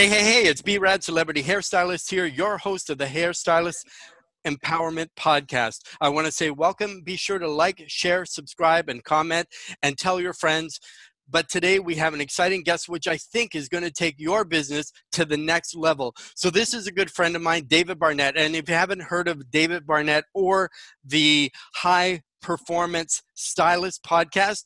Hey, hey, hey, it's B Rad Celebrity Hairstylist here, your host of the Hairstylist Empowerment Podcast. I want to say welcome. Be sure to like, share, subscribe, and comment, and tell your friends. But today we have an exciting guest, which I think is going to take your business to the next level. So, this is a good friend of mine, David Barnett. And if you haven't heard of David Barnett or the High Performance Stylist podcast,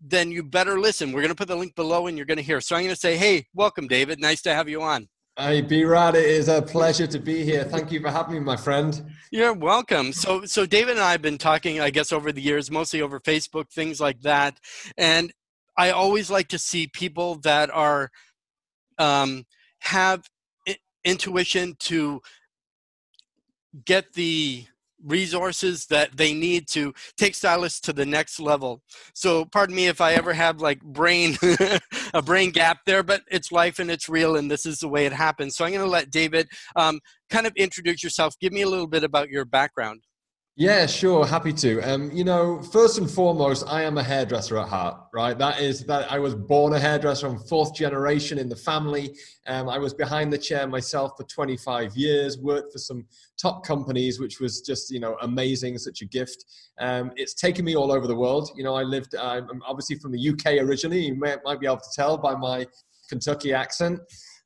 then you better listen. We're going to put the link below and you're going to hear. So I'm going to say, hey, welcome, David. Nice to have you on. Hey, B-Rad, it is a pleasure to be here. Thank you for having me, my friend. You're welcome. So, so David and I have been talking, I guess, over the years, mostly over Facebook, things like that. And I always like to see people that are um, have intuition to get the resources that they need to take stylists to the next level. So pardon me if I ever have like brain a brain gap there, but it's life and it's real and this is the way it happens. So I'm going to let David um, kind of introduce yourself. Give me a little bit about your background. Yeah, sure, happy to. Um, you know, first and foremost, I am a hairdresser at heart, right? That is that I was born a hairdresser. I'm fourth generation in the family. Um, I was behind the chair myself for 25 years. Worked for some top companies, which was just you know amazing, such a gift. Um, it's taken me all over the world. You know, I lived. I'm obviously from the UK originally. You may, might be able to tell by my Kentucky accent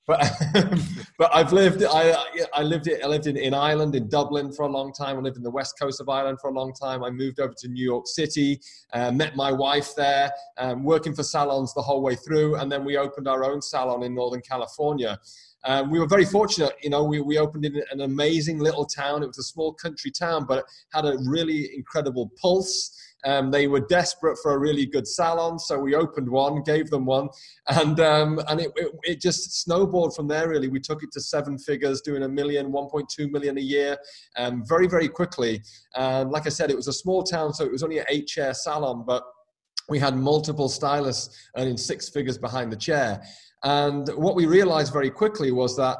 but but I've lived I I lived it I lived in, in Ireland in Dublin for a long time. I lived in the west coast of Ireland for a long time. I moved over to New York City, uh, met my wife there, um, working for salons the whole way through, and then we opened our own salon in Northern California. Um, we were very fortunate, you know, we, we opened in an amazing little town. It was a small country town, but had a really incredible pulse. Um, they were desperate for a really good salon, so we opened one, gave them one, and um, and it, it, it, just snowballed from there. Really, we took it to seven figures, doing a million, 1.2 million a year, um, very very quickly. And like I said, it was a small town, so it was only an eight chair salon, but we had multiple stylists earning six figures behind the chair. And what we realized very quickly was that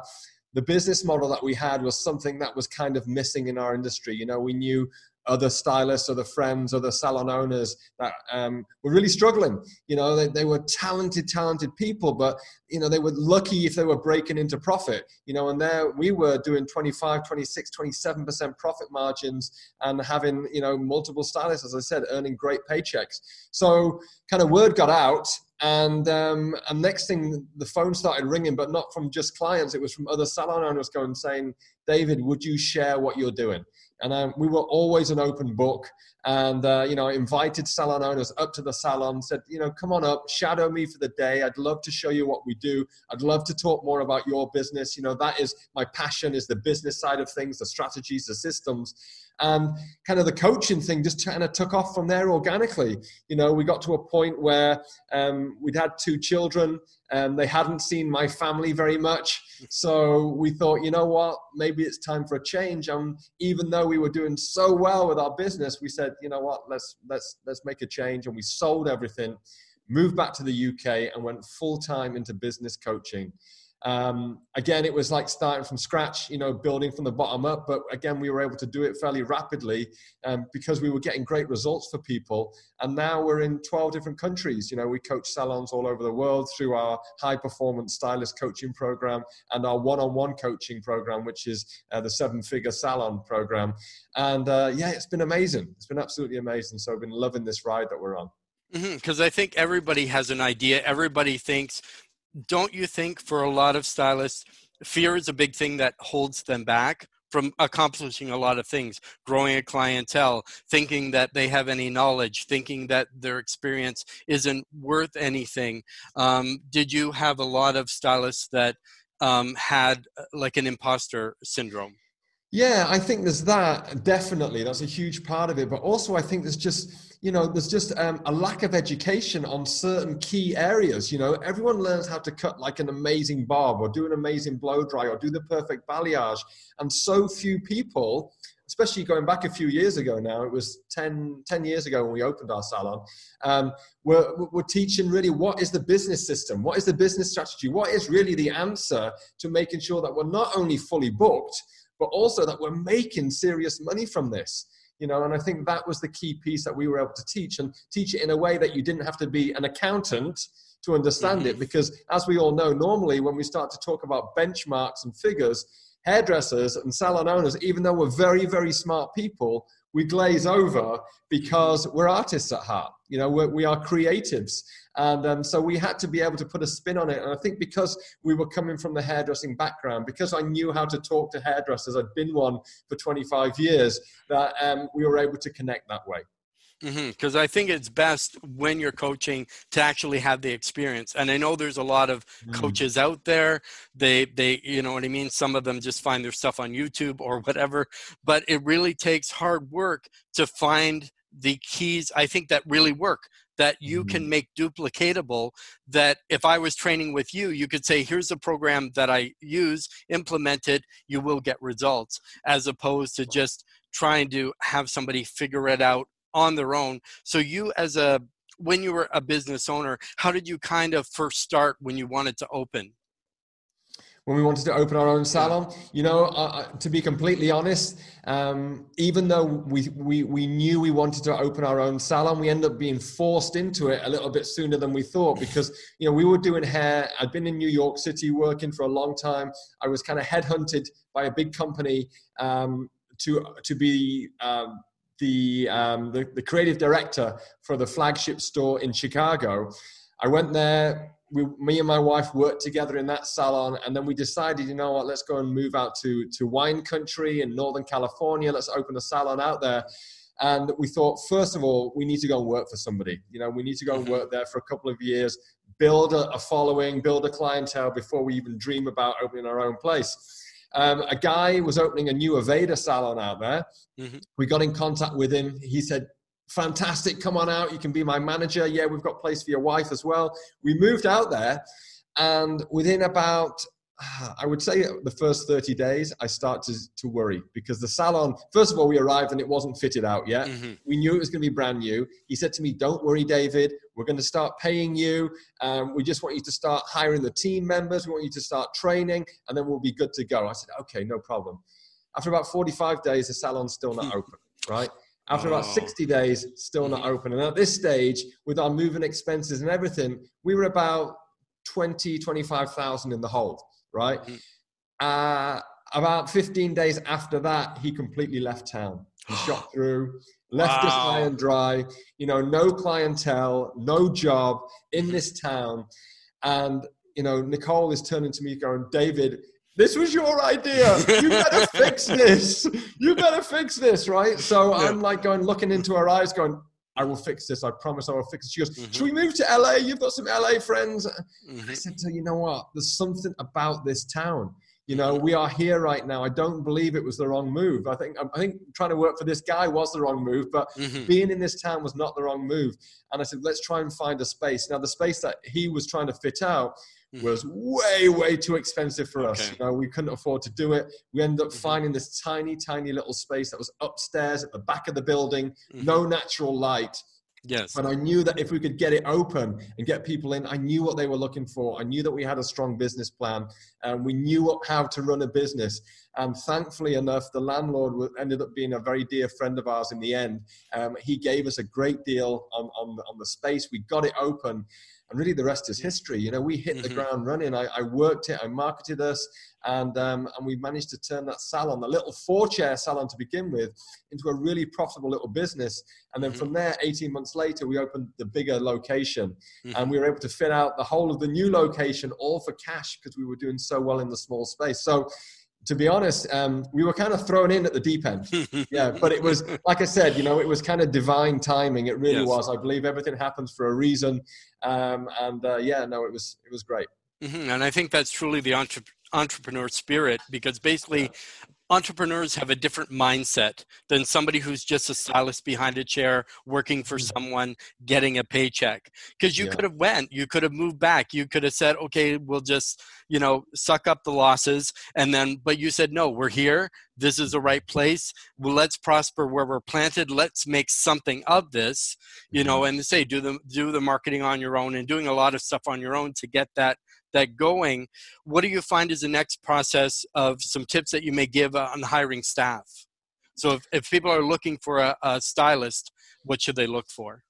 the business model that we had was something that was kind of missing in our industry. You know, we knew other stylists, other friends, other salon owners that um, were really struggling. You know, they, they were talented, talented people, but, you know, they were lucky if they were breaking into profit, you know, and there we were doing 25, 26, 27% profit margins and having, you know, multiple stylists, as I said, earning great paychecks. So kind of word got out and um, and next thing the phone started ringing but not from just clients it was from other salon owners going saying david would you share what you're doing and um, we were always an open book. And uh, you know invited salon owners up to the salon said you know come on up shadow me for the day. I'd love to show you what we do. I'd love to talk more about your business. You know that is my passion is the business side of things the strategies the systems and kind of the coaching thing just kind of took off from there organically. You know we got to a point where um, we'd had two children and they hadn't seen my family very much. So we thought you know what? Maybe it's time for a change. And even though we were doing so well with our business we said you know what? Let's let's let's make a change. And we sold everything moved back to the uk and went full time into business coaching um, again, it was like starting from scratch, you know, building from the bottom up. But again, we were able to do it fairly rapidly um, because we were getting great results for people. And now we're in 12 different countries. You know, we coach salons all over the world through our high performance stylist coaching program and our one on one coaching program, which is uh, the seven figure salon program. And uh, yeah, it's been amazing. It's been absolutely amazing. So I've been loving this ride that we're on because mm-hmm, I think everybody has an idea. Everybody thinks don't you think for a lot of stylists, fear is a big thing that holds them back from accomplishing a lot of things, growing a clientele, thinking that they have any knowledge, thinking that their experience isn't worth anything. Um, did you have a lot of stylists that um, had uh, like an imposter syndrome? Yeah, I think there's that definitely. That's a huge part of it. But also, I think there's just you know, there's just um, a lack of education on certain key areas. You know, everyone learns how to cut like an amazing bob or do an amazing blow dry or do the perfect balayage. And so few people, especially going back a few years ago now, it was 10, 10 years ago when we opened our salon, um, we're, we're teaching really what is the business system? What is the business strategy? What is really the answer to making sure that we're not only fully booked, but also that we're making serious money from this? you know and i think that was the key piece that we were able to teach and teach it in a way that you didn't have to be an accountant to understand mm-hmm. it because as we all know normally when we start to talk about benchmarks and figures hairdressers and salon owners even though we're very very smart people we glaze over because we're artists at heart. You know, we're, we are creatives. And um, so we had to be able to put a spin on it. And I think because we were coming from the hairdressing background, because I knew how to talk to hairdressers, I'd been one for 25 years, that um, we were able to connect that way because mm-hmm. I think it's best when you're coaching to actually have the experience. And I know there's a lot of mm. coaches out there. They they you know what I mean. Some of them just find their stuff on YouTube or whatever. But it really takes hard work to find the keys. I think that really work that you mm. can make duplicatable. That if I was training with you, you could say, "Here's a program that I use. Implement it. You will get results." As opposed to just trying to have somebody figure it out on their own. So you as a when you were a business owner, how did you kind of first start when you wanted to open? when we wanted to open our own salon. You know, uh, to be completely honest, um, even though we, we, we knew we wanted to open our own salon, we ended up being forced into it a little bit sooner than we thought because, you know, we were doing hair. I'd been in New York City working for a long time. I was kind of headhunted by a big company um, to, to be um, the, um, the, the creative director for the flagship store in Chicago. I went there. We, me and my wife worked together in that salon, and then we decided, you know what, let's go and move out to to wine country in Northern California. Let's open a salon out there. And we thought, first of all, we need to go and work for somebody. You know, we need to go and work there for a couple of years, build a, a following, build a clientele before we even dream about opening our own place. Um, a guy was opening a new Aveda salon out there. Mm-hmm. We got in contact with him. He said, Fantastic, come on out. You can be my manager. Yeah, we've got place for your wife as well. We moved out there, and within about I would say the first 30 days, I start to, to worry because the salon, first of all, we arrived and it wasn't fitted out yet. Mm-hmm. We knew it was going to be brand new. He said to me, Don't worry, David, we're going to start paying you. Um, we just want you to start hiring the team members. We want you to start training, and then we'll be good to go. I said, Okay, no problem. After about 45 days, the salon's still not open, right? After about 60 days, still not mm-hmm. open. And at this stage, with our moving expenses and everything, we were about 20, 25,000 in the hole right? Mm. Uh, about 15 days after that, he completely left town. He shot through, left wow. us high and dry. You know, no clientele, no job in this town. And, you know, Nicole is turning to me going, David, this was your idea. You better fix this. You better fix this, right? So yeah. I'm like going, looking into her eyes, going, I will fix this. I promise I will fix it. She goes, mm-hmm. Should we move to LA? You've got some LA friends. Mm-hmm. I said to her, You know what? There's something about this town. You know, we are here right now. I don't believe it was the wrong move. I think I think trying to work for this guy was the wrong move, but mm-hmm. being in this town was not the wrong move. And I said, let's try and find a space. Now, the space that he was trying to fit out Mm-hmm. Was way, way too expensive for us. Okay. You know, we couldn't afford to do it. We ended up mm-hmm. finding this tiny, tiny little space that was upstairs at the back of the building, mm-hmm. no natural light. Yes. And I knew that if we could get it open and get people in, I knew what they were looking for. I knew that we had a strong business plan and we knew how to run a business. And thankfully enough, the landlord ended up being a very dear friend of ours in the end. Um, he gave us a great deal on, on, on the space. We got it open and really the rest is history. You know, we hit the mm-hmm. ground running. I, I, worked it, I marketed us, and um, and we managed to turn that salon, the little four chair salon to begin with, into a really profitable little business. And then mm-hmm. from there, 18 months later, we opened the bigger location, mm-hmm. and we were able to fit out the whole of the new location all for cash because we were doing so well in the small space. So to be honest, um, we were kind of thrown in at the deep end. yeah, but it was like I said, you know, it was kind of divine timing. It really yes. was. I believe everything happens for a reason, um, and uh, yeah, no, it was it was great. Mm-hmm. And I think that's truly the entre- entrepreneur spirit because basically entrepreneurs have a different mindset than somebody who's just a stylist behind a chair working for mm. someone getting a paycheck because you yeah. could have went you could have moved back you could have said okay we'll just you know suck up the losses and then but you said no we're here this is the right place well, let's prosper where we're planted let's make something of this you know mm-hmm. and say do the do the marketing on your own and doing a lot of stuff on your own to get that that going. What do you find is the next process of some tips that you may give on hiring staff? So if, if people are looking for a, a stylist, what should they look for?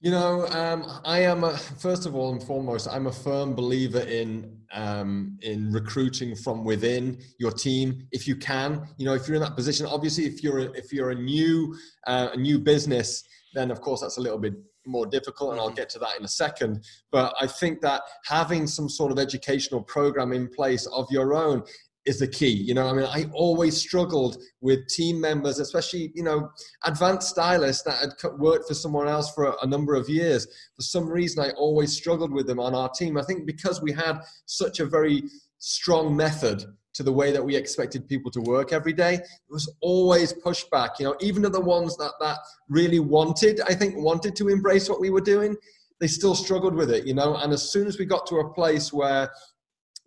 You know, um, I am a, first of all and foremost, I'm a firm believer in um, in recruiting from within your team if you can. You know, if you're in that position, obviously, if you're a, if you're a new uh, a new business, then of course that's a little bit more difficult, and I'll mm-hmm. get to that in a second. But I think that having some sort of educational program in place of your own is the key. You know, I mean, I always struggled with team members, especially, you know, advanced stylists that had worked for someone else for a number of years. For some reason, I always struggled with them on our team. I think because we had such a very strong method to the way that we expected people to work every day, there was always pushback. You know, even to the ones that, that really wanted, I think, wanted to embrace what we were doing, they still struggled with it, you know. And as soon as we got to a place where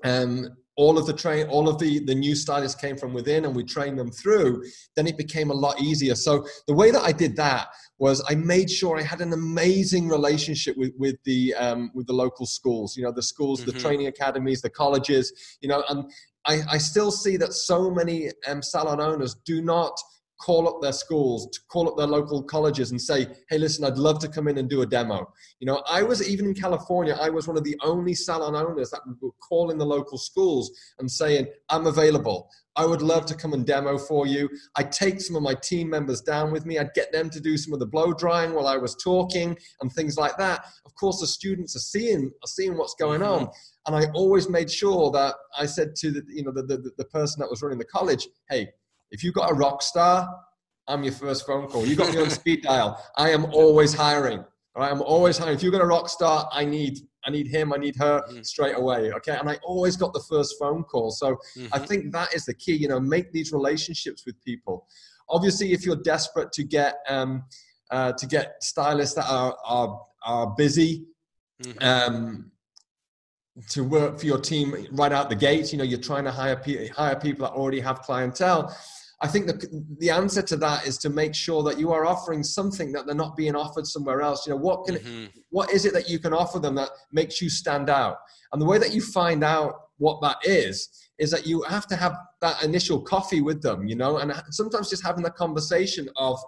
um, all of the train all of the the new stylists came from within and we trained them through then it became a lot easier so the way that i did that was i made sure i had an amazing relationship with with the um, with the local schools you know the schools mm-hmm. the training academies the colleges you know and i i still see that so many um, salon owners do not call up their schools, to call up their local colleges and say, hey, listen, I'd love to come in and do a demo. You know, I was even in California, I was one of the only salon owners that would call in the local schools and saying, I'm available. I would love to come and demo for you. I'd take some of my team members down with me. I'd get them to do some of the blow drying while I was talking and things like that. Of course, the students are seeing are seeing what's going on. Mm-hmm. And I always made sure that I said to the, you know, the, the, the person that was running the college, hey, if you've got a rock star, I'm your first phone call. You got me on speed dial. I am always hiring. All right, I'm always hiring. If you've got a rock star, I need I need him, I need her mm-hmm. straight away. Okay. And I always got the first phone call. So mm-hmm. I think that is the key, you know, make these relationships with people. Obviously, if you're desperate to get um, uh, to get stylists that are are, are busy, mm-hmm. um, to work for your team right out the gate, you know, you're trying to hire hire people that already have clientele I think the, the answer to that is to make sure that you are offering something that they're not being offered somewhere else. You know, what can mm-hmm. what is it that you can offer them that makes you stand out? And the way that you find out what that is is that you have to have that initial coffee with them, you know, and sometimes just having the conversation of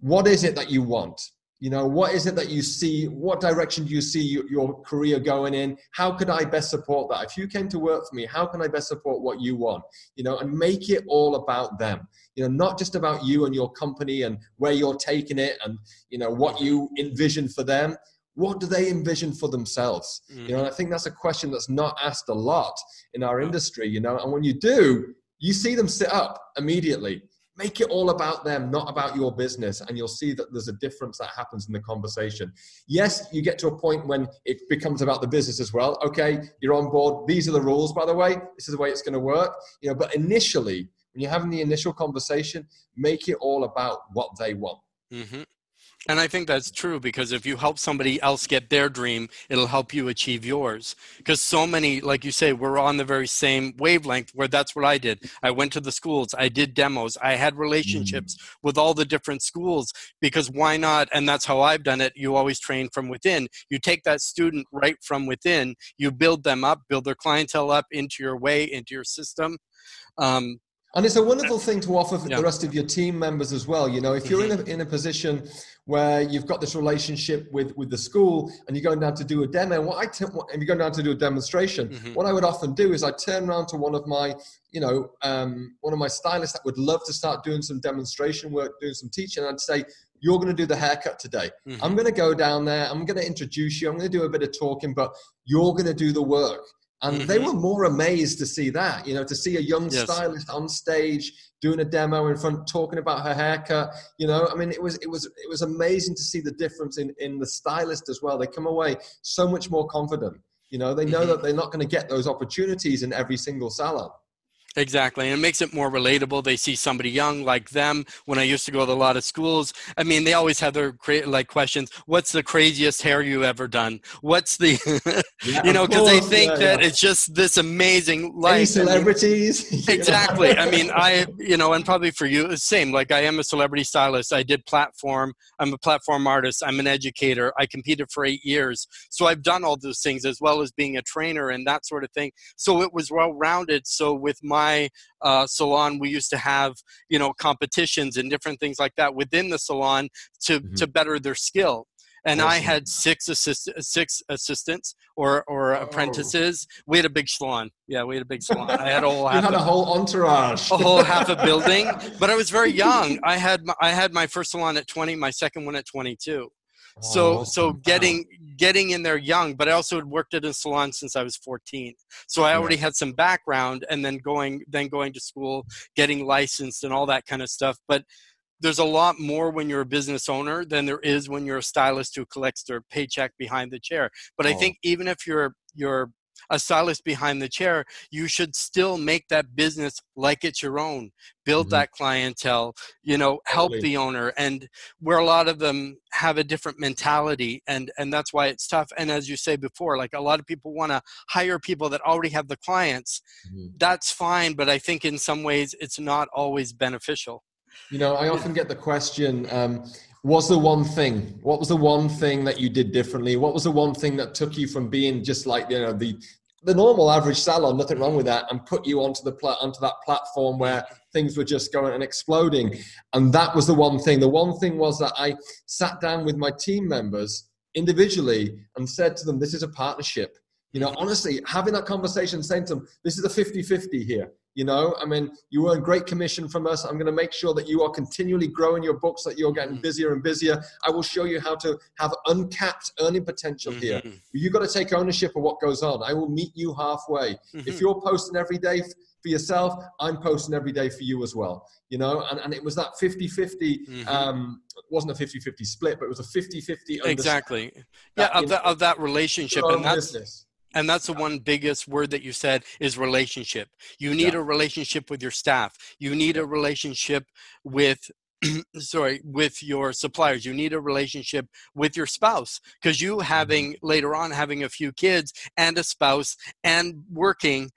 what is it that you want? You know what is it that you see what direction do you see your, your, career going in? How could i best support that? If you came to work for me how can i best support what you want? You know and make it all about them. You know not just about you and your company and where you're taking it and you know what you envision for them. What do they envision for themselves? Mm-hmm. you know and i think that's a question that's not asked a lot in our industry you know and when you do you see them sit up immediately make it all about them not about your business and you'll see that there's a difference that happens in the conversation. Yes you get to a point when it becomes about the business as well. Okay you're on board. These are the rules by the way. This is the way it's going to work. You know but initially when you're having the initial conversation make it all about what they want. Mm-hmm. And I think that's true because if you help somebody else get their dream, it'll help you achieve yours. Because so many, like you say, we're on the very same wavelength where that's what I did. I went to the schools, I did demos, I had relationships mm. with all the different schools because why not? And that's how I've done it. You always train from within. You take that student right from within, you build them up, build their clientele up into your way, into your system. Um, and it's a wonderful thing to offer for yeah. the rest of your team members as well. You know, if you're mm-hmm. in, a, in a position where you've got this relationship with, with the school and you're going down to do a demo, what I t- what, and you're going down to do a demonstration, mm-hmm. what I would often do is I turn around to one of my, you know, um, one of my stylists that would love to start doing some demonstration work, doing some teaching. And I'd say, you're going to do the haircut today. Mm-hmm. I'm going to go down there. I'm going to introduce you. I'm going to do a bit of talking, but you're going to do the work. And mm-hmm. they were more amazed to see that, you know, to see a young yes. stylist on stage doing a demo in front, talking about her haircut. You know, I mean, it was it was it was amazing to see the difference in in the stylist as well. They come away so much more confident. You know, they know mm-hmm. that they're not going to get those opportunities in every single salon. Exactly. And it makes it more relatable. They see somebody young like them. When I used to go to a lot of schools, I mean, they always have their like questions. What's the craziest hair you ever done? What's the, yeah, you know, because they think yeah, that yeah. it's just this amazing life. Any celebrities? Exactly. I mean, I, you know, and probably for you, the same. Like I am a celebrity stylist. I did platform. I'm a platform artist. I'm an educator. I competed for eight years. So I've done all those things as well as being a trainer and that sort of thing. So it was well rounded. So with my my uh, salon, we used to have you know competitions and different things like that within the salon to mm-hmm. to better their skill and awesome. I had six assist six assistants or or oh. apprentices. We had a big salon. Yeah, we had a big salon. I had a whole. you had a, a whole entourage. a whole half a building, but I was very young. I had my, I had my first salon at twenty, my second one at twenty two. So oh, so getting getting in there young, but I also had worked at a salon since I was 14. So I already had some background and then going then going to school, getting licensed and all that kind of stuff. But there's a lot more when you're a business owner than there is when you're a stylist who collects their paycheck behind the chair. But oh. I think even if you're you're a stylist behind the chair, you should still make that business like it's your own. Build mm-hmm. that clientele, you know, help totally. the owner. And where a lot of them have a different mentality and and that's why it's tough. And as you say before, like a lot of people want to hire people that already have the clients. Mm-hmm. That's fine, but I think in some ways it's not always beneficial. You know, I often get the question, um, was the one thing? What was the one thing that you did differently? What was the one thing that took you from being just like you know the the normal average salon, nothing wrong with that, and put you onto the pla- onto that platform where things were just going and exploding? And that was the one thing. The one thing was that I sat down with my team members individually and said to them, "This is a partnership." You know, honestly, having that conversation, saying to them, "This is a 50-50 here." You know, I mean, you earn great commission from us. I'm going to make sure that you are continually growing your books, that you're getting mm-hmm. busier and busier. I will show you how to have uncapped earning potential here. Mm-hmm. You've got to take ownership of what goes on. I will meet you halfway. Mm-hmm. If you're posting every day for yourself, I'm posting every day for you as well. You know, and, and it was that 50 50, mm-hmm. um, wasn't a 50 50 split, but it was a 50 50. Exactly. Yeah, of, that, of that relationship. And that's, business and that's the one biggest word that you said is relationship. You need yeah. a relationship with your staff. You need a relationship with sorry with your suppliers. You need a relationship with your spouse because you mm-hmm. having later on having a few kids and a spouse and working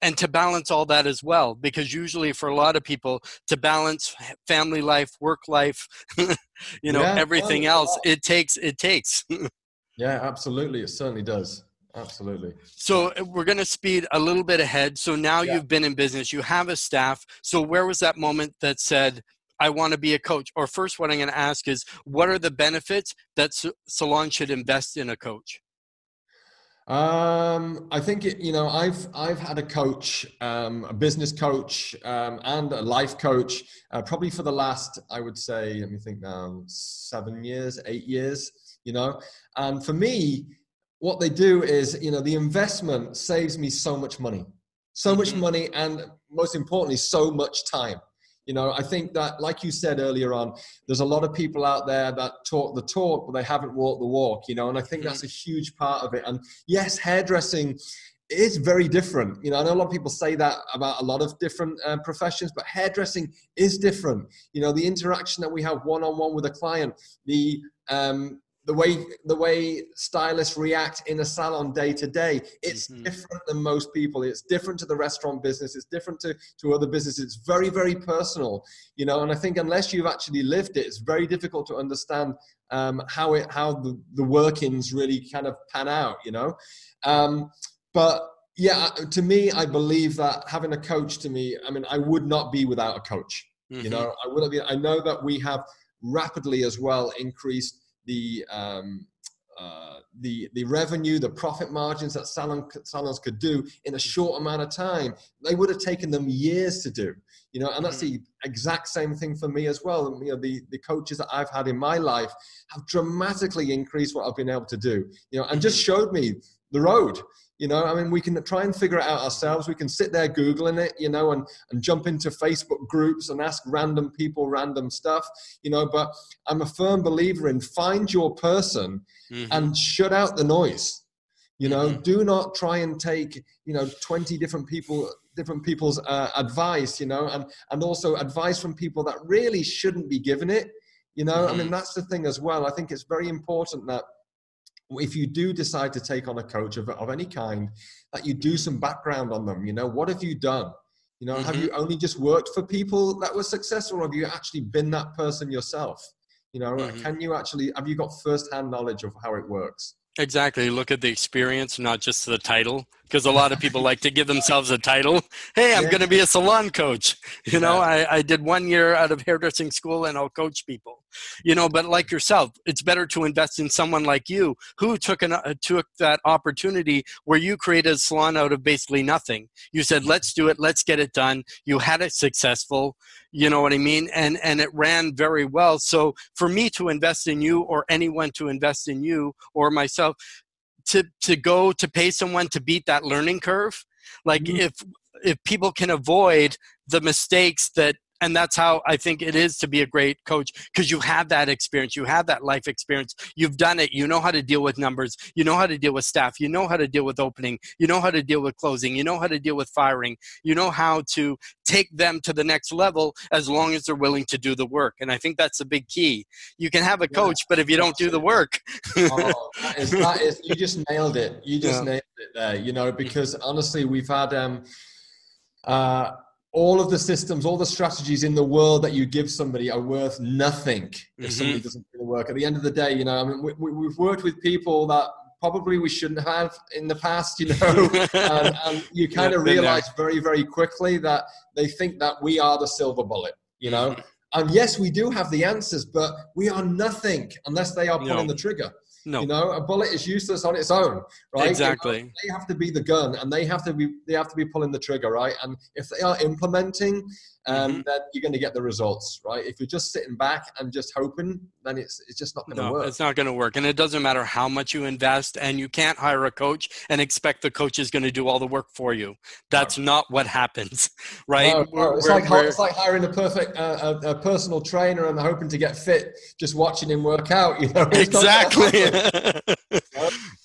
and to balance all that as well because usually for a lot of people to balance family life work life you know yeah, everything else it takes it takes. Yeah absolutely. It certainly does Absolutely. So uh, we're going to speed a little bit ahead. So now yeah. you've been in business, you have a staff. So where was that moment that said, I want to be a coach? Or first, what I'm going to ask is, what are the benefits that salon should invest in a coach? Um, I think it, you know I've I've had a coach, um, a business coach, um, and a life coach, uh, probably for the last I would say let me think now seven years, eight years. You know, and for me, what they do is, you know, the investment saves me so much money, so much mm-hmm. money, and most importantly, so much time. You know, I think that, like you said earlier on, there's a lot of people out there that talk the talk, but they haven't walked the walk, you know, and I think that's mm-hmm. a huge part of it. And yes, hairdressing is very different. You know, I know a lot of people say that about a lot of different uh, professions, but hairdressing is different. You know, the interaction that we have one on one with a client, the um, the way the way stylists react in a salon day to day it's mm-hmm. different than most people. It's different to the restaurant business. It's different to, to other businesses. It's very very personal you know and i think unless you've actually lived it it's very difficult to understand um, how it how the, the workings really kind of pan out you know? Um, but yeah to me i believe that having a coach to me i mean i would not be without a coach mm-hmm. you know? I would been i know that we have rapidly as well increased the um, uh, the the revenue, the profit margins that salon, salons could do in a short amount of time, they would have taken them years to do. You know, and that's mm-hmm. the exact same thing for me as well. You know, the the coaches that I've had in my life have dramatically increased what I've been able to do. You know, and just mm-hmm. showed me the road. You know, I mean, we can try and figure it out ourselves. We can sit there Googling it, you know, and, and jump into Facebook groups and ask random people random stuff, you know, but I'm a firm believer in find your person mm-hmm. and shut out the noise. You know, mm-hmm. do not try and take, you know, 20 different people different people's uh, advice, you know, and, and also advice from people that really shouldn't be given it. You know, mm-hmm. I mean, that's the thing as well. I think it's very important that if you do decide to take on a coach of, of any kind, that you do some background on them. You know, what have you done? You know, mm-hmm. have you only just worked for people that were successful, or have you actually been that person yourself? You know, mm-hmm. can you actually have you got first-hand knowledge of how it works? Exactly. Look at the experience, not just the title, because a lot of people like to give themselves a title. Hey, I'm yeah. going to be a salon coach. You know, I, I did one year out of hairdressing school and I'll coach people. You know, but like yourself, it's better to invest in someone like you who took an uh, took that opportunity where you created a salon out of basically nothing. You said, "Let's do it. Let's get it done." You had it successful. You know what I mean? And and it ran very well. So for me to invest in you or anyone to invest in you or myself to to go to pay someone to beat that learning curve, like mm-hmm. if if people can avoid the mistakes that and that's how I think it is to be a great coach because you have that experience, you have that life experience, you've done it, you know how to deal with numbers, you know how to deal with staff, you know how to deal with opening, you know how to deal with closing, you know how to deal with firing, you know how to take them to the next level as long as they're willing to do the work. And I think that's a big key. You can have a coach, yeah, but if you don't do the work, oh, that is, that is, you just nailed it. You just yeah. nailed it there. You know, because honestly, we've had um, uh, all of the systems, all the strategies in the world that you give somebody are worth nothing if mm-hmm. somebody doesn't do the work. At the end of the day, you know, I mean, we, we've worked with people that probably we shouldn't have in the past, you know, and, and, you kind of realize very, very quickly that they think that we are the silver bullet, you know. Mm-hmm. And yes, we do have the answers, but we are nothing unless they are pulling no. the trigger. No. You know, a bullet is useless on its own, right? Exactly. You know, they have to be the gun and they have to be they have to be pulling the trigger, right? And if they are implementing um, mm-hmm. then you're going to get the results, right? If you're just sitting back and just hoping, then it's it's just not going to no, work. It's not going to work, and it doesn't matter how much you invest, and you can't hire a coach and expect the coach is going to do all the work for you. That's no. not what happens, right? No. It's, we're, like, we're, it's like hiring a perfect uh, a, a, personal trainer and hoping to get fit, just watching him work out. You know, exactly.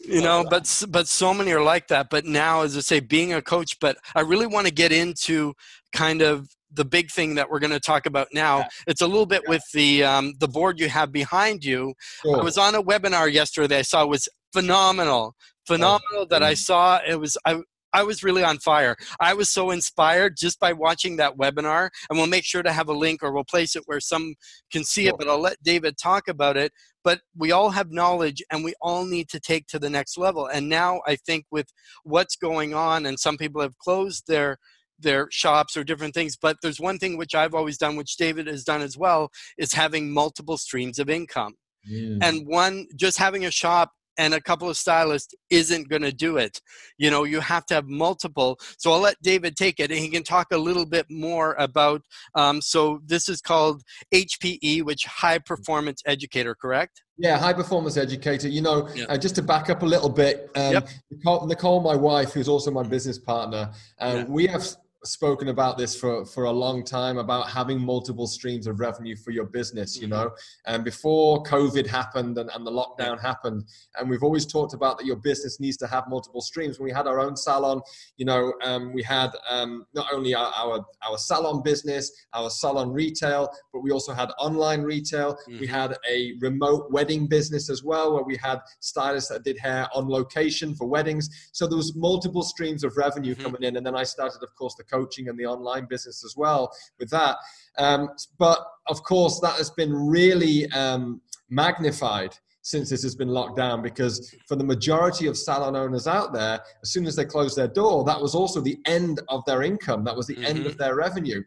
you know but but so many are like that but now as i say being a coach but i really want to get into kind of the big thing that we're going to talk about now. Yeah. It's a little bit yeah. with the um, the board you have behind you. Cool. I was on a webinar yesterday. I saw it was phenomenal, phenomenal oh, that I saw. It was I. I was really on fire. I was so inspired just by watching that webinar, and we'll make sure to have a link or we'll place it where some can see cool. it. But I'll let David talk about it. But we all have knowledge, and we all need to take to the next level. And now I think with what's going on, and some people have closed their their shops or different things. But there's one thing which I've always done, which David has done as well, is having multiple streams of income. Yeah. And one, just having a shop and a couple of stylists isn't going to do it. You know, you have to have multiple. So I'll let David take it and he can talk a little bit more about. Um, so this is called HPE, which High Performance Educator, correct? Yeah, high performance educator. You know, yep. uh, just to back up a little bit, um, yep. Nicole, Nicole, my wife, who's also my business partner, um, we have spoken about this for, for a long time about having multiple streams of revenue for your business, you mm-hmm. know. And before COVID happened and, and the lockdown happened, and we've always talked about that your business needs to have multiple streams. When we had our own salon, you know, um, we had um, not only our, our, our salon business, our salon retail, but we also had online retail. Mm-hmm. We had a remote wedding business as well, where we had stylists that did hair on location for weddings. So there was multiple streams of revenue mm-hmm. coming in. And then I started, of course, the coaching and the online business as well with that. Um, but of course, that has been really um, magnified since this has been locked down because for the majority of salon owners out there, as soon as they closed their door, that was also the end of their income. That was the mm-hmm. end of their revenue.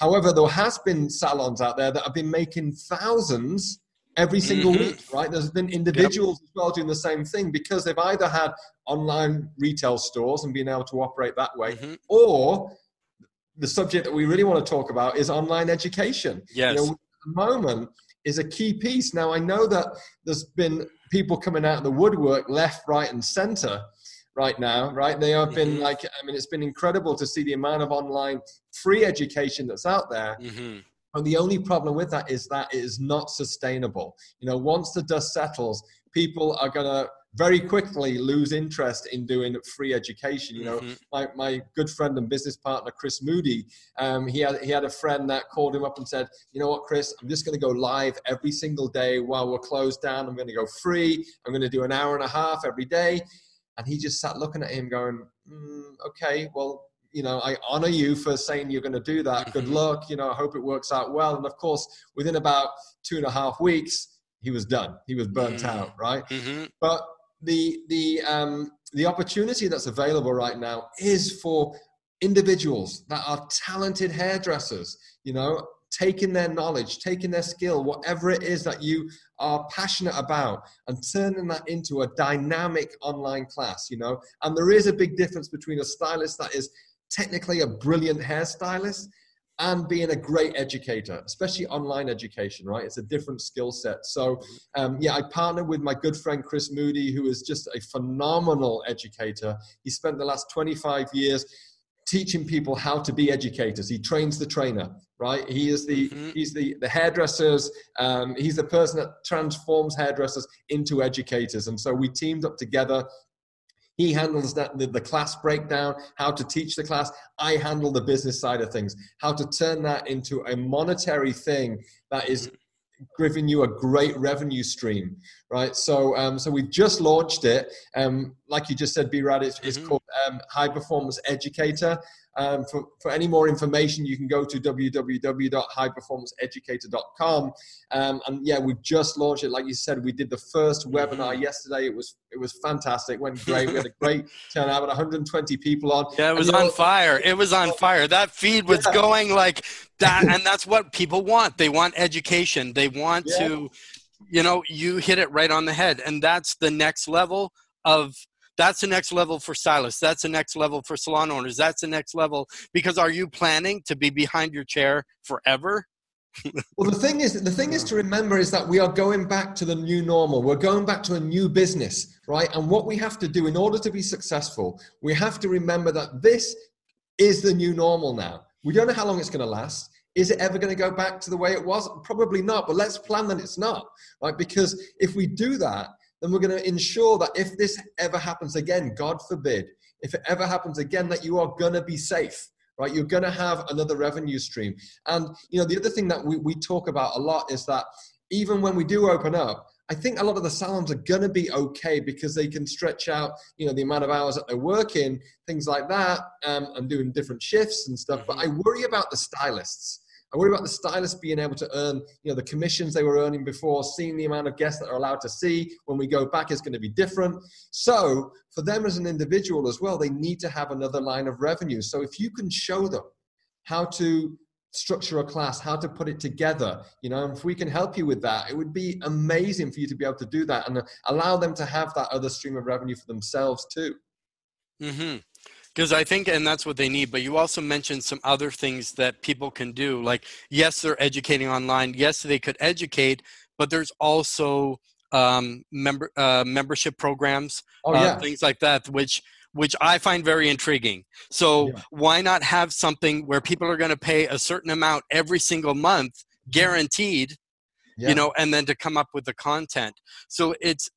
However, there has been salons out there that have been making thousands every single mm-hmm. week, right? There's been individuals yep. as well doing the same thing because they've either had online retail stores and been able to operate that way, mm-hmm. or the subject that we really want to talk about is online education. Yes. You know, the moment is a key piece. Now, I know that there's been people coming out of the woodwork left, right, and center right now, right? They have been mm-hmm. like, I mean, it's been incredible to see the amount of online free education that's out there. Mm-hmm. And the only problem with that is that it is not sustainable. You know, once the dust settles, people are going to very quickly lose interest in doing free education. You know, mm-hmm. my, my good friend and business partner, Chris Moody, um, he, had, he had a friend that called him up and said, you know what, Chris, I'm just going to go live every single day while we're closed down. I'm going to go free. I'm going to do an hour and a half every day. And he just sat looking at him going, mm, okay, well, you know, I honor you for saying you're going to do that. Good mm-hmm. luck. You know, I hope it works out well. And of course, within about two and a half weeks, he was done. He was burnt mm-hmm. out, right? Mm-hmm. But the the um, the opportunity that's available right now is for individuals that are talented hairdressers. You know, taking their knowledge, taking their skill, whatever it is that you are passionate about, and turning that into a dynamic online class, you know. And there is a big difference between a stylist that is technically a brilliant hairstylist and being a great educator, especially online education, right? It's a different skill set. So, um, yeah, I partnered with my good friend Chris Moody, who is just a phenomenal educator. He spent the last 25 years teaching people how to be educators. He trains the trainer, right? He is the mm-hmm. he's the the hairdressers. Um, he's the person that transforms hairdressers into educators. And so we teamed up together. He handles that the, the class breakdown, how to teach the class. I handle the business side of things, how to turn that into a monetary thing that is mm-hmm. giving you a great revenue stream, right? So, um, so we've just launched it. Um, like you just said, B-Rad, it's, mm-hmm. it's called um, High Performance Educator. Um, for, for any more information, you can go to www.highperformanceeducator.com. Um, and yeah, we've just launched it. Like you said, we did the first mm-hmm. webinar yesterday. It was it was fantastic. It went great. We had a great turnout. About 120 people on. Yeah, it was and, on know, fire. It was on fire. That feed was yeah. going like that, and that's what people want. They want education. They want yeah. to, you know, you hit it right on the head, and that's the next level of that's the next level for stylists that's the next level for salon owners that's the next level because are you planning to be behind your chair forever? Well the thing is the thing is to remember is that we are going back to the new normal we're going back to a new business right? And what we have to do in order to be successful we have to remember that this is the new normal now. We don't know how long it's going to last is it ever going to go back to the way it was? Probably not but let's plan that it's not right? Because if we do that then we're going to ensure that if this ever happens again, God forbid, if it ever happens again, that you are going to be safe right? You're going to have another revenue stream. And you know the other thing that we, we talk about a lot is that even when we do open up i think a lot of the salons are going to be okay because they can stretch out you know the amount of hours that they're working things like that um, and doing different shifts and stuff. But i worry about the stylists I worry about the stylists being able to earn, you know, the commissions they were earning before, seeing the amount of guests that are allowed to see when we go back is going to be different. So for them as an individual as well, they need to have another line of revenue. So if you can show them how to structure a class, how to put it together. You know, if we can help you with that, it would be amazing for you to be able to do that and allow them to have that other stream of revenue for themselves too. Mm-hmm because I think, and that's what they need. But you also mentioned some other things that people can do. Like, yes, they're educating online. Yes, they could educate, but there's also um, member uh, membership programs, oh, uh, yeah. uh, things like that, which which I find very intriguing. So yeah. why not have something where people are going to pay a certain amount every single month, guaranteed, yeah. you know, and then to come up with the content. So it's